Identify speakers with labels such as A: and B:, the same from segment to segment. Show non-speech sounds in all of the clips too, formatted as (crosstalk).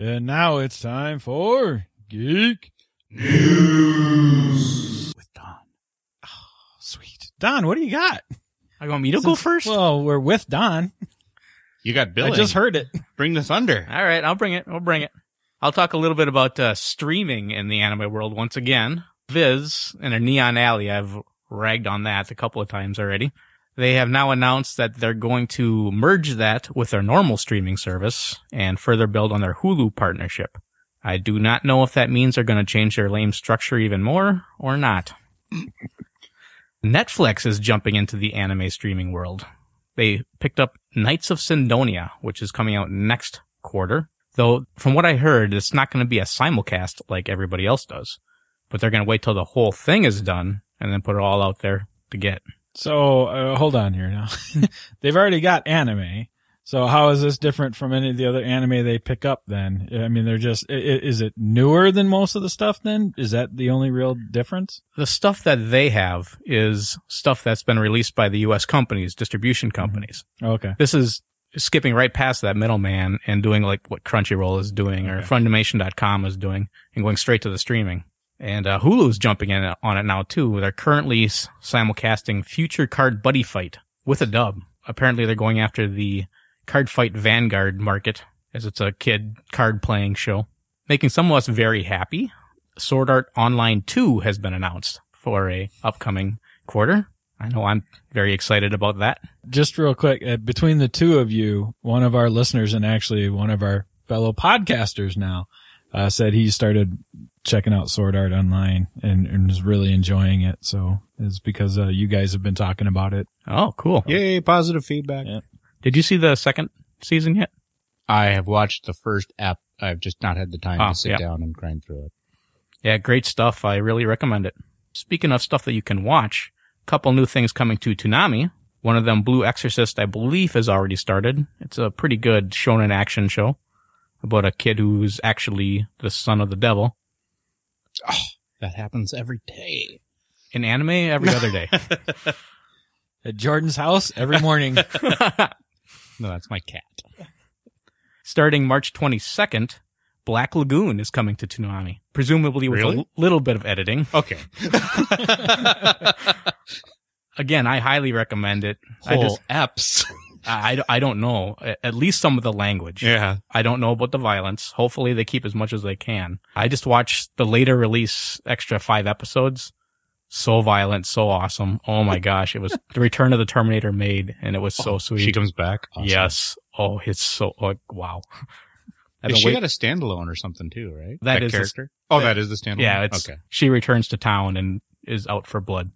A: And now it's time for Geek
B: News with Don.
A: Sweet. Don, what do you got?
C: I want me to go first.
A: Well, we're with Don.
B: You got Billy.
A: I just heard it.
B: Bring the thunder.
C: All right, I'll bring it. I'll bring it. I'll talk a little bit about uh, streaming in the anime world once again. Viz and a Neon Alley. I've ragged on that a couple of times already. They have now announced that they're going to merge that with their normal streaming service and further build on their Hulu partnership. I do not know if that means they're going to change their lame structure even more or not. (laughs) Netflix is jumping into the anime streaming world. They picked up Knights of Sidonia, which is coming out next quarter. Though, from what I heard, it's not going to be a simulcast like everybody else does. But they're going to wait till the whole thing is done and then put it all out there to get.
A: So uh, hold on here now. (laughs) They've already got anime. So how is this different from any of the other anime they pick up then? I mean, they're just, is it newer than most of the stuff then? Is that the only real difference?
C: The stuff that they have is stuff that's been released by the US companies, distribution companies.
A: Okay.
C: This is skipping right past that middleman and doing like what Crunchyroll is doing or
A: Okay.
C: Funimation.com is doing and going straight to the streaming. And uh, Hulu's jumping in on it now too. They're currently simulcasting Future Card Buddy Fight with a dub. Apparently, they're going after the Card Fight Vanguard market as it's a kid card playing show, making some of us very happy. Sword Art Online 2 has been announced for a upcoming quarter. I know I'm very excited about that.
A: Just real quick, uh, between the two of you, one of our listeners and actually one of our fellow podcasters now uh, said he started checking out Sword Art Online and, and is really enjoying it. So it's because uh, you guys have been talking about it.
C: Oh, cool.
B: Yay, positive feedback.
A: Yeah.
C: Did you see the second season yet?
B: I have watched the first app. I've just not had the time
C: Oh,
B: to sit
C: yeah.
B: down and grind through it.
C: Yeah, great stuff. I really recommend it. Speaking of stuff that you can watch, a couple new things coming to Toonami. One of them, Blue Exorcist, I believe has already started. It's a pretty good shonen action show about a kid who's actually the son of the devil.
B: Oh, that happens every day.
C: In anime, every (laughs) other day.
A: At Jordan's house every morning. (laughs)
B: No, that's my cat.
C: Starting March 22nd, Black Lagoon is coming to Toonami, presumably with a
B: Really?
C: l- little bit of editing.
B: Okay. (laughs)
C: Again, I highly recommend it. I
B: Whole
C: just,
B: apps.
C: I, I, don't know. At least some of the language.
B: yeah.
C: I don't know about the violence. Hopefully they keep as much as they can. I just watched the later release extra five episodes. So violent, so awesome. Oh my gosh. It was (laughs) the return of the Terminator made and it was so oh, sweet.
B: She comes back. Awesome.
C: Yes. Oh, it's so, oh, wow.
B: Is she
C: wait-
B: got a standalone or something too, right?
C: That is the-
B: character. oh,
C: that-
B: that is the standalone.
C: yeah, it's,
B: okay.
C: she returns to town and is out for blood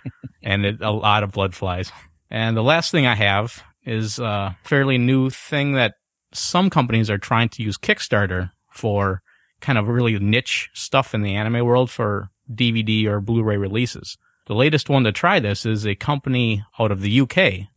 C: (laughs) and it, a lot of blood flies. And the last thing I have is a fairly new thing that some companies are trying to use Kickstarter for kind of really niche stuff in the anime world for DVD or Blu-ray releases. The latest one to try this is a company out of the UK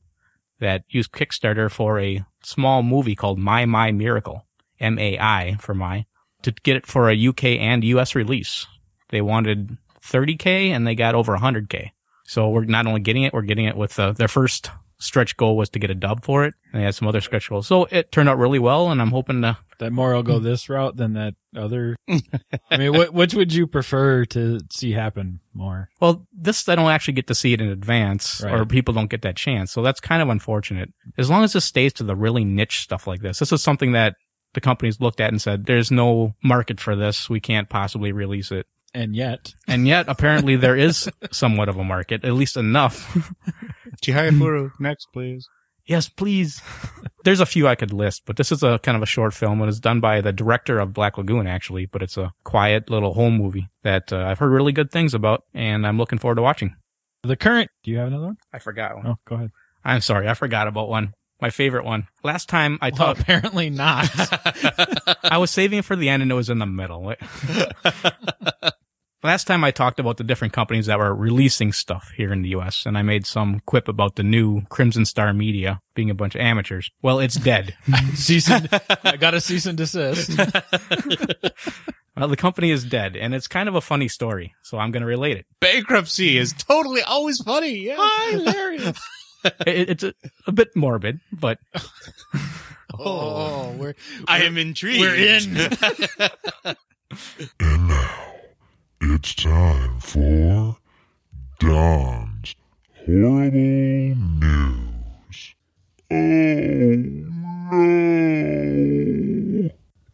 C: that used Kickstarter for a small movie called Mai Mai Miracle, M-A-I for my, to get it for a UK and US release. They wanted 30k and they got over 100k. So we're not only getting it, we're getting it with uh, their first stretch goal was to get a dub for it. And they had some other stretch goals. So it turned out really well and I'm hoping to
A: that more will go (laughs) this route than that other. (laughs) I mean, what, which would you prefer to see happen more?
C: Well, this I don't actually get to see it in advance,
A: Right.
C: or people don't get that chance. So that's kind of unfortunate. As long as this stays to the really niche stuff like this, this is something that the companies looked at and said, "There's no market for this. We can't possibly release it."
A: And yet,
C: And yet, apparently, there is (laughs) somewhat of a market, at least enough.
B: Chihaya Furu, next, please.
C: yes, please. There's a few I could list, but this is a kind of a short film and it's done by the director of Black Lagoon, actually. But it's a quiet little home movie that uh, I've heard really good things about, and I'm looking forward to watching.
A: the current. Do you have another one?
C: I forgot one.
A: Oh, go ahead.
C: I'm sorry, I forgot about one. My favorite one. Last time I
A: Well,
C: talked, (laughs)
A: apparently not. (laughs)
C: I was saving it for the end and it was in the middle. (laughs) Last time I talked about the different companies that were releasing stuff here in the US and I made some quip about the new Crimson Star Media being a bunch of amateurs. Well, it's dead. (laughs)
A: cease and, I got a cease and desist. (laughs)
C: well, the company is dead and it's kind of a funny story. So I'm going to relate it.
B: Bankruptcy is totally always funny. Yeah.
A: Hilarious. (laughs)
C: it it's a, a bit morbid, but
B: oh, oh,
D: we're
B: I am intrigued.
D: we're in.
E: And now, it's time for Don's Horrible News. Oh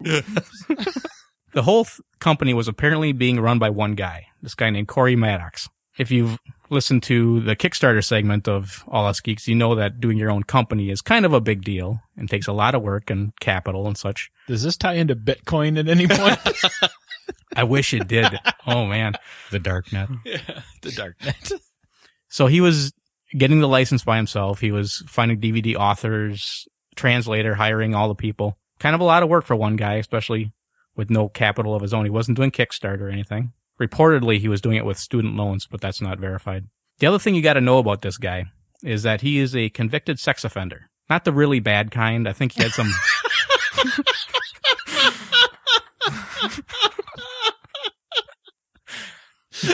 E: no! (laughs)
C: The whole th- company was apparently being run by one guy, this guy named Corey Maddox. If you've listened to the Kickstarter segment of All Us Geeks, you know that doing your own company is kind of a big deal and takes a lot of work and capital and such.
A: Does this tie into Bitcoin at any point? (laughs)
C: I wish it did. oh man.
B: the dark net. (laughs)
A: Yeah, the darknet. (laughs)
C: So he was getting the license by himself. He was finding DVD authors, translator, hiring all the people. Kind of a lot of work for one guy, especially with no capital of his own. He wasn't doing Kickstarter or anything. Reportedly, he was doing it with student loans, but that's not verified. The other thing you got to know about this guy is that he is a convicted sex offender. Not the really bad kind. I think he had some. (laughs) (laughs)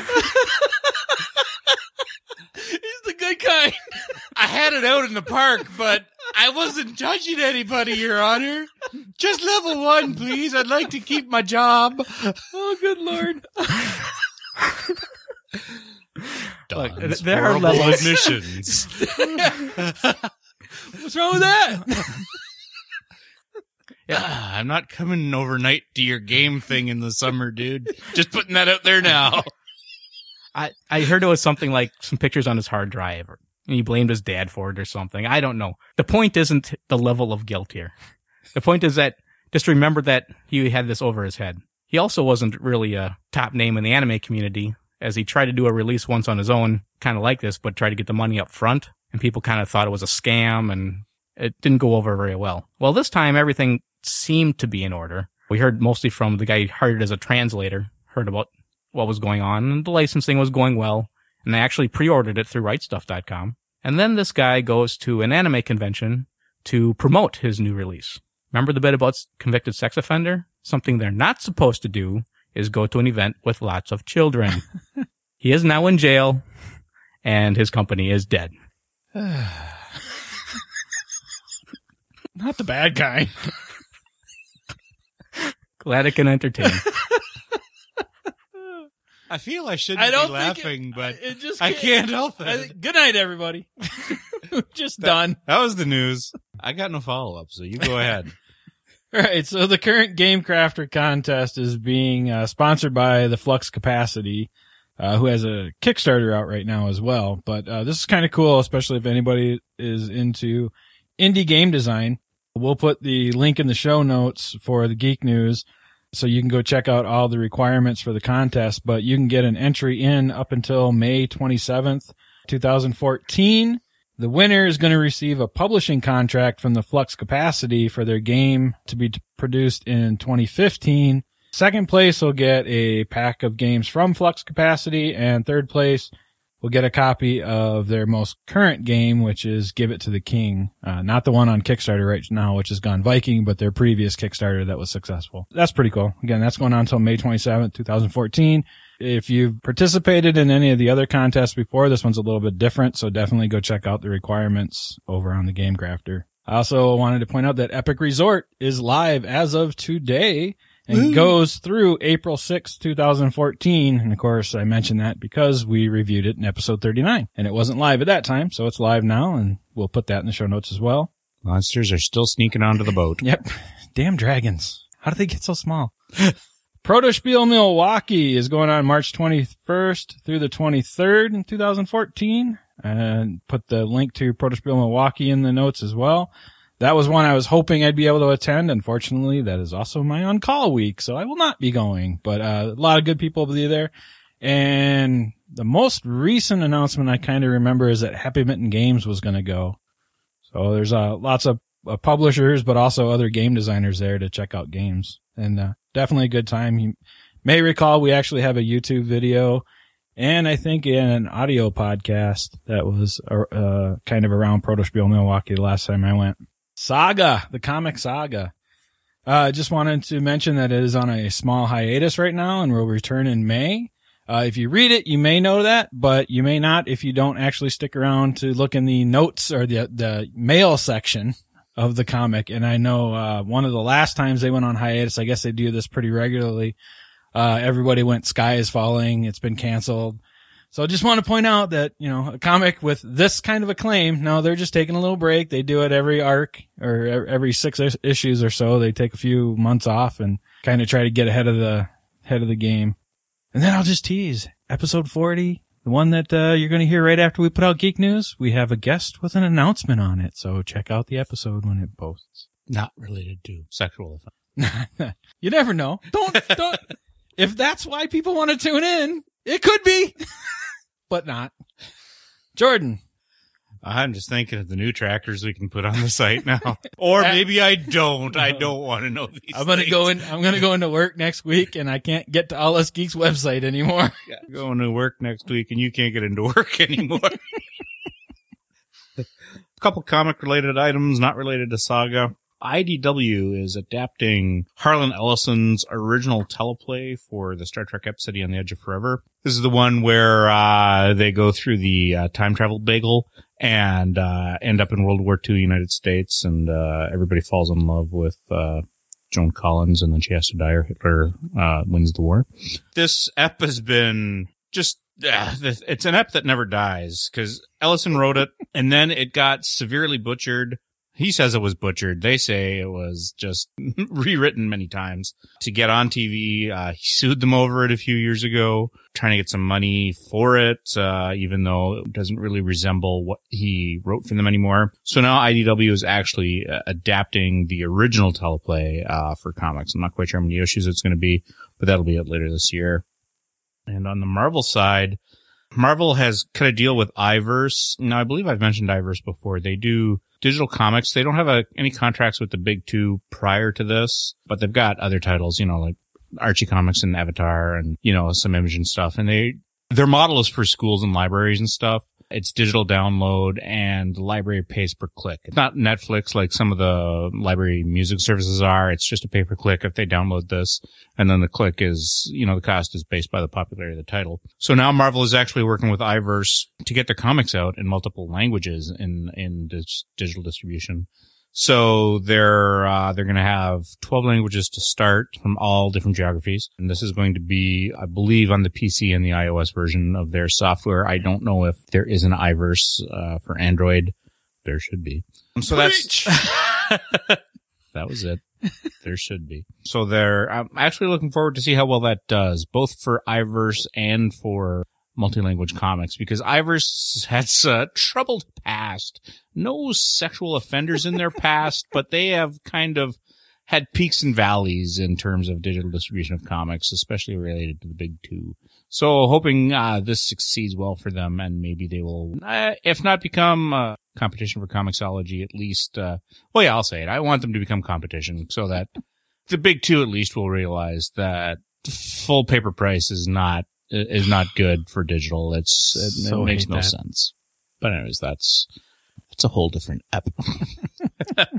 A: He's the good kind.
B: I had it out in the park, but I wasn't touching anybody, Your Honor. Just level one, please. I'd like to keep my job.
A: Oh, good lord.
C: Look,
B: Don's
C: there are
B: horrible
C: levels.
B: admissions. (laughs)
A: What's wrong with that?
B: Ah, I'm not coming overnight to your game thing in the summer, dude. Just putting that out there now.
C: I, I heard it was something like some pictures on his hard drive and he blamed his dad for it or something. I don't know. The point isn't the level of guilt here. The point is that just remember that he had this over his head. He also wasn't really a top name in the anime community as he tried to do a release once on his own, kind of like this, but tried to get the money up front and people kind of thought it was a scam and it didn't go over very well. Well, this time everything seemed to be in order. We heard mostly from the guy hired as a translator, heard about what was going on, and the licensing was going well, and they actually pre-ordered it through rightstuf.com. And then this guy goes to an anime convention to promote his new release. Remember the bit about convicted sex offender? Something they're not supposed to do is go to an event with lots of children. (laughs) he is now in jail, and his company is dead. (sighs)
A: Not the bad guy. (laughs)
C: Glad it can entertain. (laughs)
B: I feel I shouldn't
A: I don't
B: be
A: think it-
B: laughing, but
A: It just
B: I can't help it.
A: think- good night, everybody. (laughs) just done.
B: That was the news. I got no follow up, so you go ahead. (laughs)
A: All right. So the current Game Crafter contest is being uh, sponsored by the Flux Capacity, uh, who has a Kickstarter out right now as well. But uh, this is kind of cool, especially if anybody is into indie game design. We'll put the link in the show notes for the Geek News. So you can go check out all the requirements for the contest, but you can get an entry in up until May 27th, 2014. The winner is going to receive a publishing contract from the Flux Capacity for their game to be produced in 2015. Second place will get a pack of games from Flux Capacity and third place will get a copy of their most current game, which is Give It to the King. Uh, not the one on Kickstarter right now, which is Gone Viking, but their previous Kickstarter that was successful. That's pretty cool. Again, that's going on until May 27th, 2014. If you've participated in any of the other contests before, this one's a little bit different, so definitely go check out the requirements over on the Game Crafter. I also wanted to point out that Epic Resort is live as of today and goes through April sixth, 2014. And of course, I mentioned that because we reviewed it in episode 39 and it wasn't live at that time. So it's live now and we'll put that in the show notes as well.
B: Monsters are still sneaking onto the boat. (laughs)
A: Yep. Damn dragons. How do they get so small? (laughs) Protospiel Milwaukee is going on March 21st through the 23rd in 2014. And put the link to Protospiel Milwaukee in the notes as well. That was one I was hoping I'd be able to attend. Unfortunately, that is also my on-call week, so I will not be going. But uh, a lot of good people will be there. And the most recent announcement I kind of remember is that Happy Mitten Games was going to go. So there's uh, lots of uh, publishers, but also other game designers there to check out games. And uh, definitely a good time. You may recall we actually have a YouTube video and I think in an audio podcast that was uh, kind of around Protospiel Milwaukee the last time I went. Saga, the comic saga. I uh, just wanted to mention that it is on a small hiatus right now and will return in May. Uh, if you read it, you may know that, but you may not if you don't actually stick around to look in the notes or the the mail section of the comic. And I know, uh, one of the last times they went on hiatus, I guess they do this pretty regularly. Uh, everybody went sky is falling. It's been canceled. So I just want to point out that, you know, a comic with this kind of a claim, no, they're just taking a little break. They do it every arc or every six issues or so. They take a few months off and kind of try to get ahead of the, head of the game. And then I'll just tease episode 40, the one that, uh, you're going to hear right after we put out Geek News. We have a guest with an announcement on it. So check out the episode when it posts.
B: Not related to sexual offense. (laughs)
A: you never know. Don't, don't, if that's why people want to tune in, it could be, (laughs) but not. Jordan.
B: I'm just thinking of the new trackers we can put on the site now. (laughs) or maybe I don't. I don't want to know these.
A: I'm gonna
B: things.
A: go in. I'm gonna go into work next week, and I can't get to All Us Geeks website anymore. (laughs)
B: going to work next week and you can't get into work (laughs) anymore. a couple comic related items not related to Saga. IDW is adapting Harlan Ellison's original teleplay for the Star Trek episode on the Edge of Forever. This is the one where uh, they go through the uh, time travel bagel and uh, end up in World War II United States, and uh, everybody falls in love with uh, Joan Collins, and then she has to die or Hitler uh, wins the war. This ep has been just uh, it's an ep that never dies because Ellison wrote it, and then it got severely butchered. He says it was butchered. They say it was just (laughs) rewritten many times to get on TV. Uh, he sued them over it a few years ago, trying to get some money for it, uh, even though it doesn't really resemble what he wrote for them anymore. So now IDW is actually uh, adapting the original teleplay, uh, for comics. I'm not quite sure how many issues it's going to be, but that'll be it later this year. And on the Marvel side, Marvel has cut a deal with iVerse. Now, I believe I've mentioned iVerse before. They do digital comics. They don't have a, any contracts with the big two prior to this, but they've got other titles, you know, like Archie Comics and Avatar and, you know, some image and stuff. And they, their model is for schools and libraries and stuff. It's digital download and library pays per click. It's not Netflix like some of the library music services are. It's just a pay per click if they download this. And then the click is, you know, the cost is based by the popularity of the title. So now Marvel is actually working with iVerse to get their comics out in multiple languages in, in this digital distribution. So they're uh, they're going to have 12 languages to start from all different geographies, and this is going to be, I believe, on the PC and the iOS version of their software. I don't know if there is an iVerse uh, for Android. There should be. So that's (laughs) that was it. There should be. So they're. I'm actually looking forward to see how well that does, both for iVerse and for multilanguage comics, because iVerse has a troubled past. No sexual offenders in their past, but they have kind of had peaks and valleys in terms of digital distribution of comics, especially related to the big two. So hoping uh, this succeeds well for them, and maybe they will, uh, if not become uh, competition for Comixology, at least. Uh, well, yeah, I'll say it. I want them to become competition so that the big two at least will realize that full paper price is not is not good for digital. It's it,
A: So
B: it makes no
A: that.
B: sense. But anyways, that's that's a whole different ep. (laughs)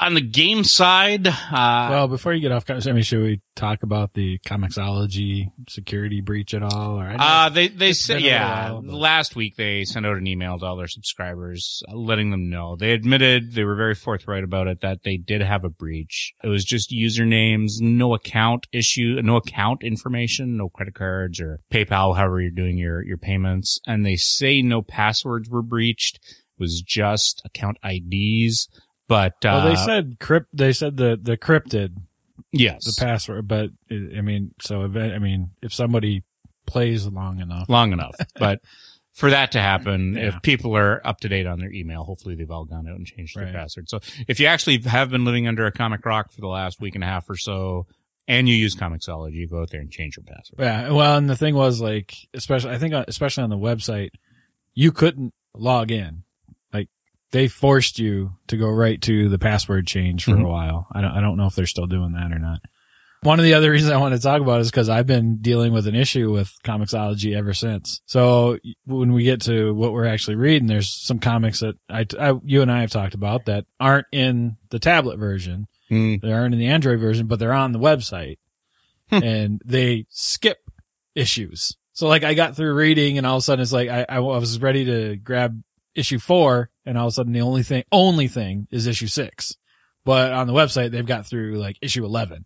B: On the game side, uh,
A: well, before you get off, I mean, should we talk about the Comixology security breach at all? Or
B: Uh, they, they said,
A: been a little
B: yeah,
A: while, but-
B: last week they sent out an email to all their subscribers uh, letting them know. They admitted, they were very forthright about it, that they did have a breach. It was just usernames, no account issue, no account information, no credit cards or PayPal, however you're doing your, your payments. And they say no passwords were breached. Was just account IDs. But, uh,
A: well, they said crypt. They said the the cryptid
B: yes,
A: the password, but I mean, so if, I mean, if somebody plays long enough,
B: long enough. (laughs) But for that to happen,
A: Yeah.
B: if people are up to date on their email, hopefully they've all gone out and changed their
A: Right.
B: password. So if you actually have been living under a comic rock for the last week and a half or so, and you use Comixology, you go out there and change your password.
A: Yeah, well, and the thing was like, especially I think, uh, especially on the website, you couldn't log in. They forced you to go right to the password change for
B: Mhm.
A: a while. I don't, I don't know if they're still doing that or not. One of the other (laughs) reasons I want to talk about is because I've been dealing with an issue with Comixology ever since. So when we get to what we're actually reading, there's some comics that I, I you and I have talked about that aren't in the tablet version.
B: Hmm.
A: They aren't in the Android version, but they're on the website and they skip issues. So like I got through reading and all of a sudden it's like I, I was ready to grab issue four, and all of a sudden the only thing, only thing is issue six. But on the website, they've got through like issue 11.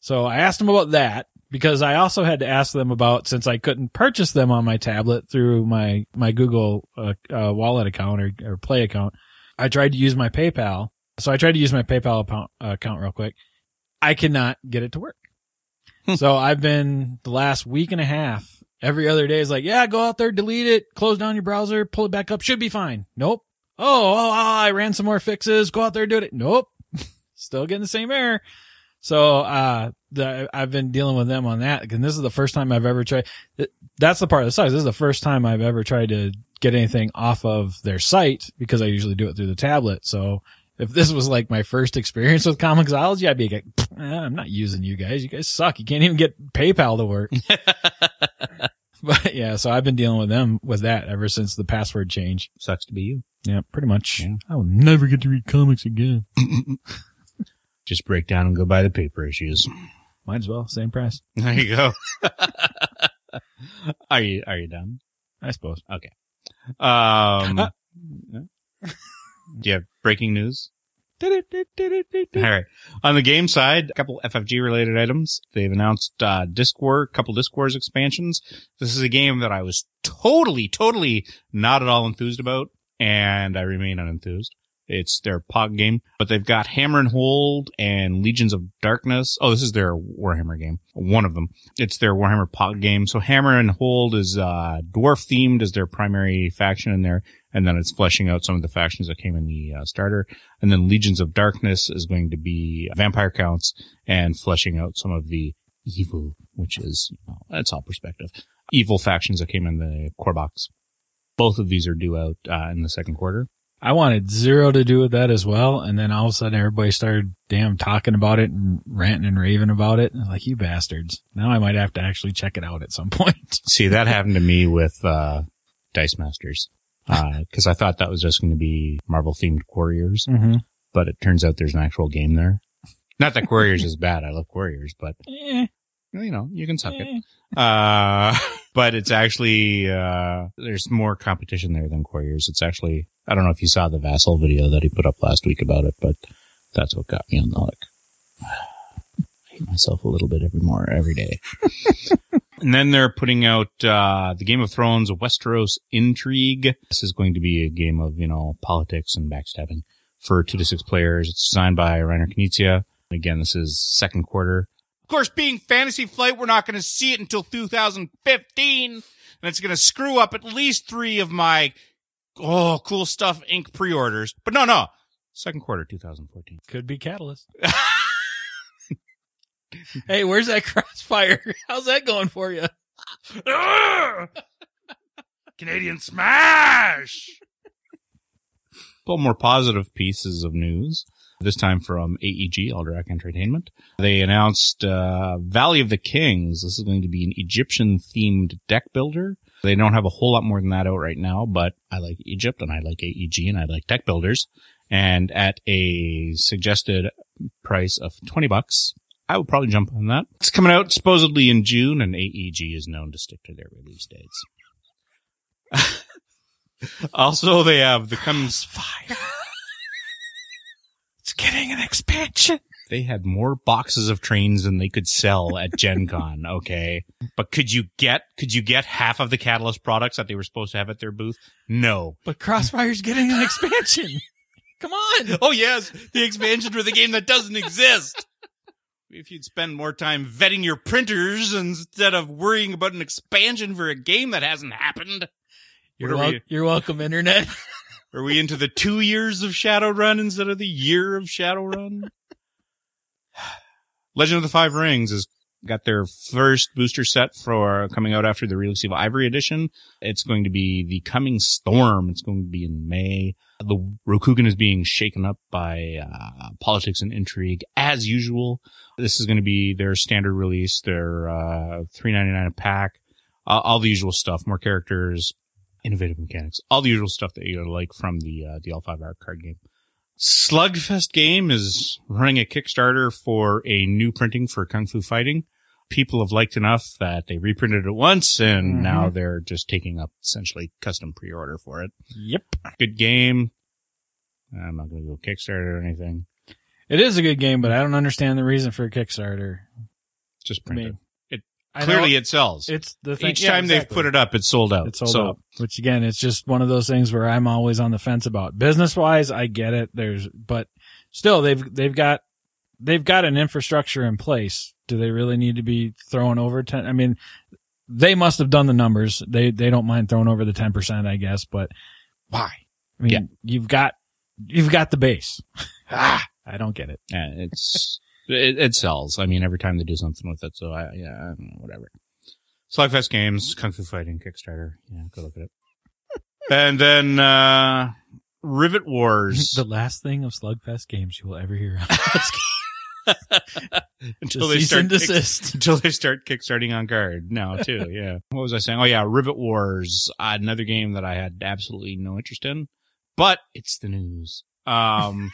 A: So I asked them about that because I also had to ask them about, since I couldn't purchase them on my tablet through my, my Google uh, uh, wallet account or, or play account, I tried to use my PayPal. So I tried to use my PayPal account, uh, account real quick. I cannot get it to work. so I've been the last week and a half every other day is like, yeah, go out there, delete it, close down your browser, pull it back up, should be fine. Nope. Oh, oh, oh I ran some more fixes. Go out there, do it. Nope. (laughs) Still getting the same error. So, uh, the, I've been dealing with them on that. And this is the first time I've ever tried. That's the part of the site. This is the first time I've ever tried to get anything off of their site because I usually do it through the tablet. So if this was like my first experience with Comixology, I'd be like, I'm not using you guys. You guys suck. You can't even get PayPal to work. (laughs) but (laughs) yeah, so I've been dealing with them with that ever since the password change.
B: Sucks to be you.
A: Yeah, pretty much.
B: Yeah.
A: I will never get to read comics again. (laughs)
B: Just break down and go buy the paper issues.
A: Might as well. Same price.
B: There you go. (laughs) are you are you done?
A: I suppose. Okay.
B: Um, do you have breaking news? All right. On the game side, a couple FFG related items. They've announced uh, Diskwar, a couple Diskwars expansions. This is a game that I was totally, totally not at all enthused about, and I remain unenthused. It's their POG game, but they've got Hammer and Hold and Legions of Darkness. Oh, this is their Warhammer game. One of them. It's their Warhammer POG game. So Hammer and Hold is uh, dwarf themed as their primary faction in there, and then it's fleshing out some of the factions that came in the uh, starter. And then Legions of Darkness is going to be vampire counts and fleshing out some of the evil, which is, know, that's all perspective. Evil factions that came in the core box. Both of these are due out uh, in the second quarter.
A: I wanted zero to do with that as well. And then all of a sudden everybody started damn talking about it and ranting and raving about it. And I was like, you bastards. Now I might have to actually check it out at some (laughs) point.
B: See, that happened to me with uh, Dice Masters. Because I thought that was just going to be Marvel themed Warriors,
A: Mm-hmm.
B: but it turns out there's an actual game there. Not that Warriors is bad. I love Warriors, but
A: Eh,
B: you know, you can suck it.
A: eh.
B: Uh, (laughs) but it's actually, uh, there's more competition there than Warriors. It's actually, I don't know if you saw the Vassal video that he put up last week about it, but that's what got me on the hook. (sighs) I hate myself a little bit every more, every day. (laughs) and then they're putting out, uh, the Game of Thrones Westeros Intrigue. This is going to be a game of, you know, politics and backstabbing for two to six players. It's designed by Reiner Knizia. Again, this is second quarter. Of course, being Fantasy Flight, we're not going to see it until 2015, and it's going to screw up at least three of my oh cool stuff Inc. pre-orders. But no, no, second quarter 2014.
A: Could be Catalyst. (laughs) (laughs) hey, where's that (laughs) crossfire? How's that going for you? (laughs)
B: Canadian Smash. A Couple more positive pieces of news. This time from AEG, Alderac Entertainment. They announced uh, Valley of the Kings. This is going to be an Egyptian themed deck builder. They don't have a whole lot more than that out right now, but I like Egypt and I like AEG and I like deck builders. And at a suggested price of 20 bucks, I would probably jump on that. It's coming out supposedly in June and AEG is known to stick to their release dates. (laughs) also, they have the comes fire.
A: It's getting an expansion.
B: They had more boxes of trains than they could sell at Gen Con, (laughs) okay? But could you get, could you get half of the Catalyst products that they were supposed to have at their booth? No.
A: But Crossfire's getting an expansion. (laughs) Come on.
B: Oh yes, the expansion for the game that doesn't exist. If you'd spend more time vetting your printers instead of worrying about an expansion for a game that hasn't happened.
A: You're, wel-
B: we-
A: you're welcome, Internet. (laughs) (laughs)
B: Are we into the two years of Shadowrun instead of the year of Shadowrun? (sighs) Legend of the Five Rings has got their first booster set for coming out after the release of Ivory Edition. It's going to be the Coming Storm. It's going to be in May. The Rokugan is being shaken up by uh, politics and intrigue as usual. This is going to be their standard release. Their uh, three ninety nine a pack. Uh, all the usual stuff. More characters, innovative mechanics, all the usual stuff that you like from the uh, the L5R card game. Slugfest game is running a Kickstarter for a new printing for Kung Fu Fighting. People have liked enough that they reprinted it once and
A: Mhm.
B: now they're just taking up essentially custom pre-order for it.
A: Yep.
B: Good game. I'm not going to go Kickstarter or anything.
A: It is a good game, but I don't understand the reason for a Kickstarter.
B: Just
A: I mean,
B: it.
A: I
B: Clearly it sells.
A: it's the thing.
B: Each
A: yeah,
B: time they've put it up, it's sold out.
A: It's sold
B: so
A: out. Which again, it's just one of those things where I'm always on the fence about. Business wise, I get it. There's, but still, they've they've got they've got an infrastructure in place. Do they really need to be throwing over ten? I mean, they must have done the numbers. They they don't mind throwing over the ten percent, I guess. But why? I mean,
B: Yeah.
A: you've got you've got the base. (laughs) ah, I don't get it.
B: Yeah, it's it, it sells. I mean, every time they do something with it. So I, yeah, I don't know, whatever. Slugfest Games, Kung Fu Fighting, Kickstarter. Yeah, go look at it. (laughs) and then uh Rivet Wars. (laughs)
A: the last thing of Slugfest games you will ever hear. (laughs)
B: until they start kick-
A: desist. (laughs)
B: until they start kickstarting on guard now too. Yeah. (laughs) What was I saying? Oh yeah, Rivet Wars, uh, another game that I had absolutely no interest in, but it's the news. Um,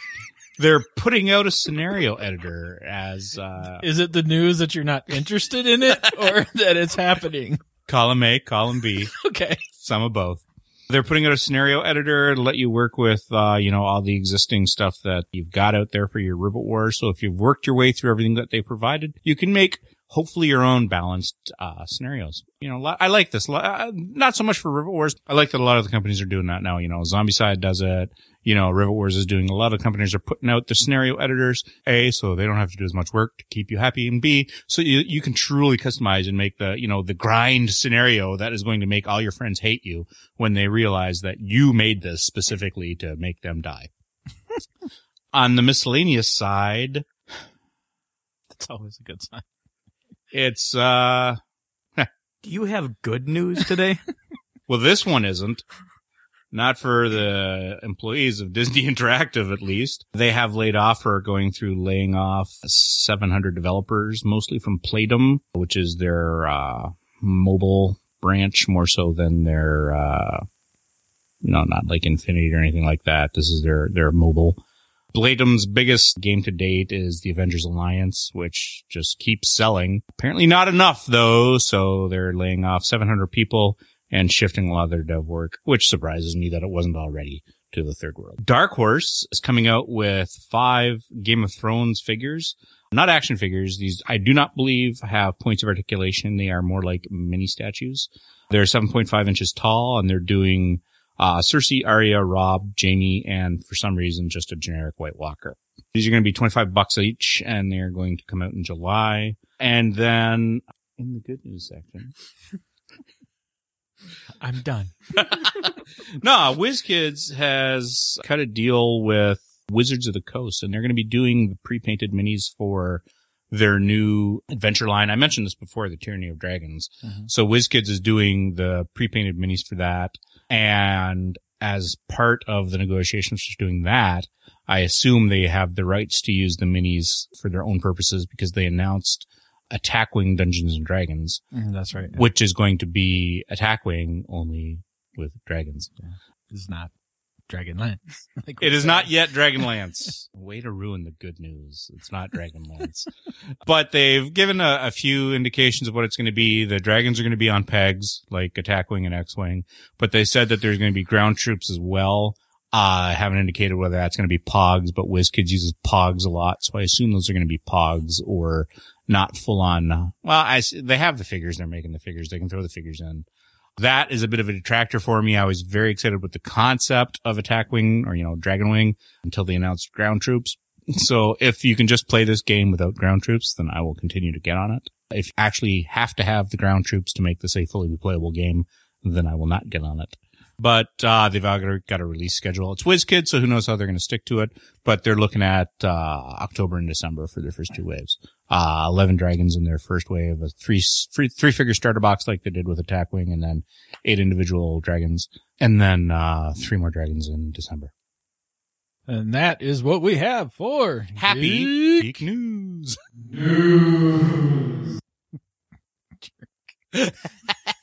B: they're putting out a scenario editor as uh,
A: Is it the news that you're not interested in it or that it's happening?
B: column A, column B,
A: Okay.
B: some of both. They're putting out a scenario editor to let you work with, uh, you know, all the existing stuff that you've got out there for your Rivet Wars. So if you've worked your way through everything that they provided, you can make hopefully your own balanced, uh, scenarios. You know, I like this. Uh, Not so much for Rivet Wars. I like that a lot of the companies are doing that now. You know, Zombicide does it. You know, Rivet Wars is doing a lot of companies are putting out the scenario editors. A, so they don't have to do as much work to keep you happy. And B, so you, you can truly customize and make the, you know, the grind scenario that is going to make all your friends hate you when they realize that you made this specifically to make them die. (laughs) On the miscellaneous side,
A: That's always a good sign.
B: It's, uh, (laughs)
C: Do you have good news today? (laughs) (laughs)
B: well, this one isn't. Not for the employees of Disney Interactive, at least. They have laid off or are going through laying off 700 developers, mostly from Playdom, which is their, uh, mobile branch more so than their, uh, you know, not like Infinity or anything like that. This is their, their mobile. Playdom's biggest game to date is the Avengers Alliance, which just keeps selling. Apparently not enough though, so they're laying off 700 people and shifting a lot of their dev work, which surprises me that it wasn't already to the third world. Dark Horse is coming out with five Game of Thrones figures. Not action figures. These I do not believe have points of articulation. They are more like mini statues. They're 7.5 inches tall and they're doing uh, Cersei, Arya, Robb, Jaime, and for some reason just a generic White Walker. These are going to be 25 bucks each and they're going to come out in July. And then in the good news section, (laughs)
A: I'm done. (laughs)
B: no, WizKids has cut a deal with Wizards of the Coast, and they're going to be doing the pre-painted minis for their new adventure line. I mentioned this before, the Tyranny of Dragons.
A: Mhm.
B: So WizKids is doing the pre-painted minis for that, and as part of the negotiations for doing that, I assume they have the rights to use the minis for their own purposes because they announced Attack Wing Dungeons and Dragons,
A: Mm, That's right.
B: which is going to be Attack Wing only with dragons.
A: It's not Dragonlance. (laughs) Like
B: It is
A: said.
B: not yet (laughs) Dragonlance. Way to ruin the good news. It's not Dragonlance. but they've given a, a few indications of what it's going to be. The dragons are going to be on pegs, like Attack Wing and X Wing. But they said that there's going to be ground troops as well. Uh, I haven't indicated whether that's going to be Pogs, but WizKids uses Pogs a lot. So I assume those are going to be Pogs or not full on. uh, Well, I, they have the figures. They're making the figures. They can throw the figures in. That is a bit of a detractor for me. I was very excited with the concept of Attack Wing or, you know, Dragon Wing until they announced ground troops. (laughs) So if you can just play this game without ground troops, then I will continue to get on it. If you actually have to have the ground troops to make this a fully replayable game, then I will not get on it. But uh, they've got a release schedule. It's WizKids, so who knows how they're going to stick to it. But they're looking at uh, October and December for their first two waves. Uh, 11 dragons in their first wave, a three, three, three figure starter box like they did with Attack Wing, and then eight individual dragons, and then uh, three more dragons in December.
A: And that is what we have for
B: Happy
A: Geek
B: Geek News.
A: News. (laughs) (laughs)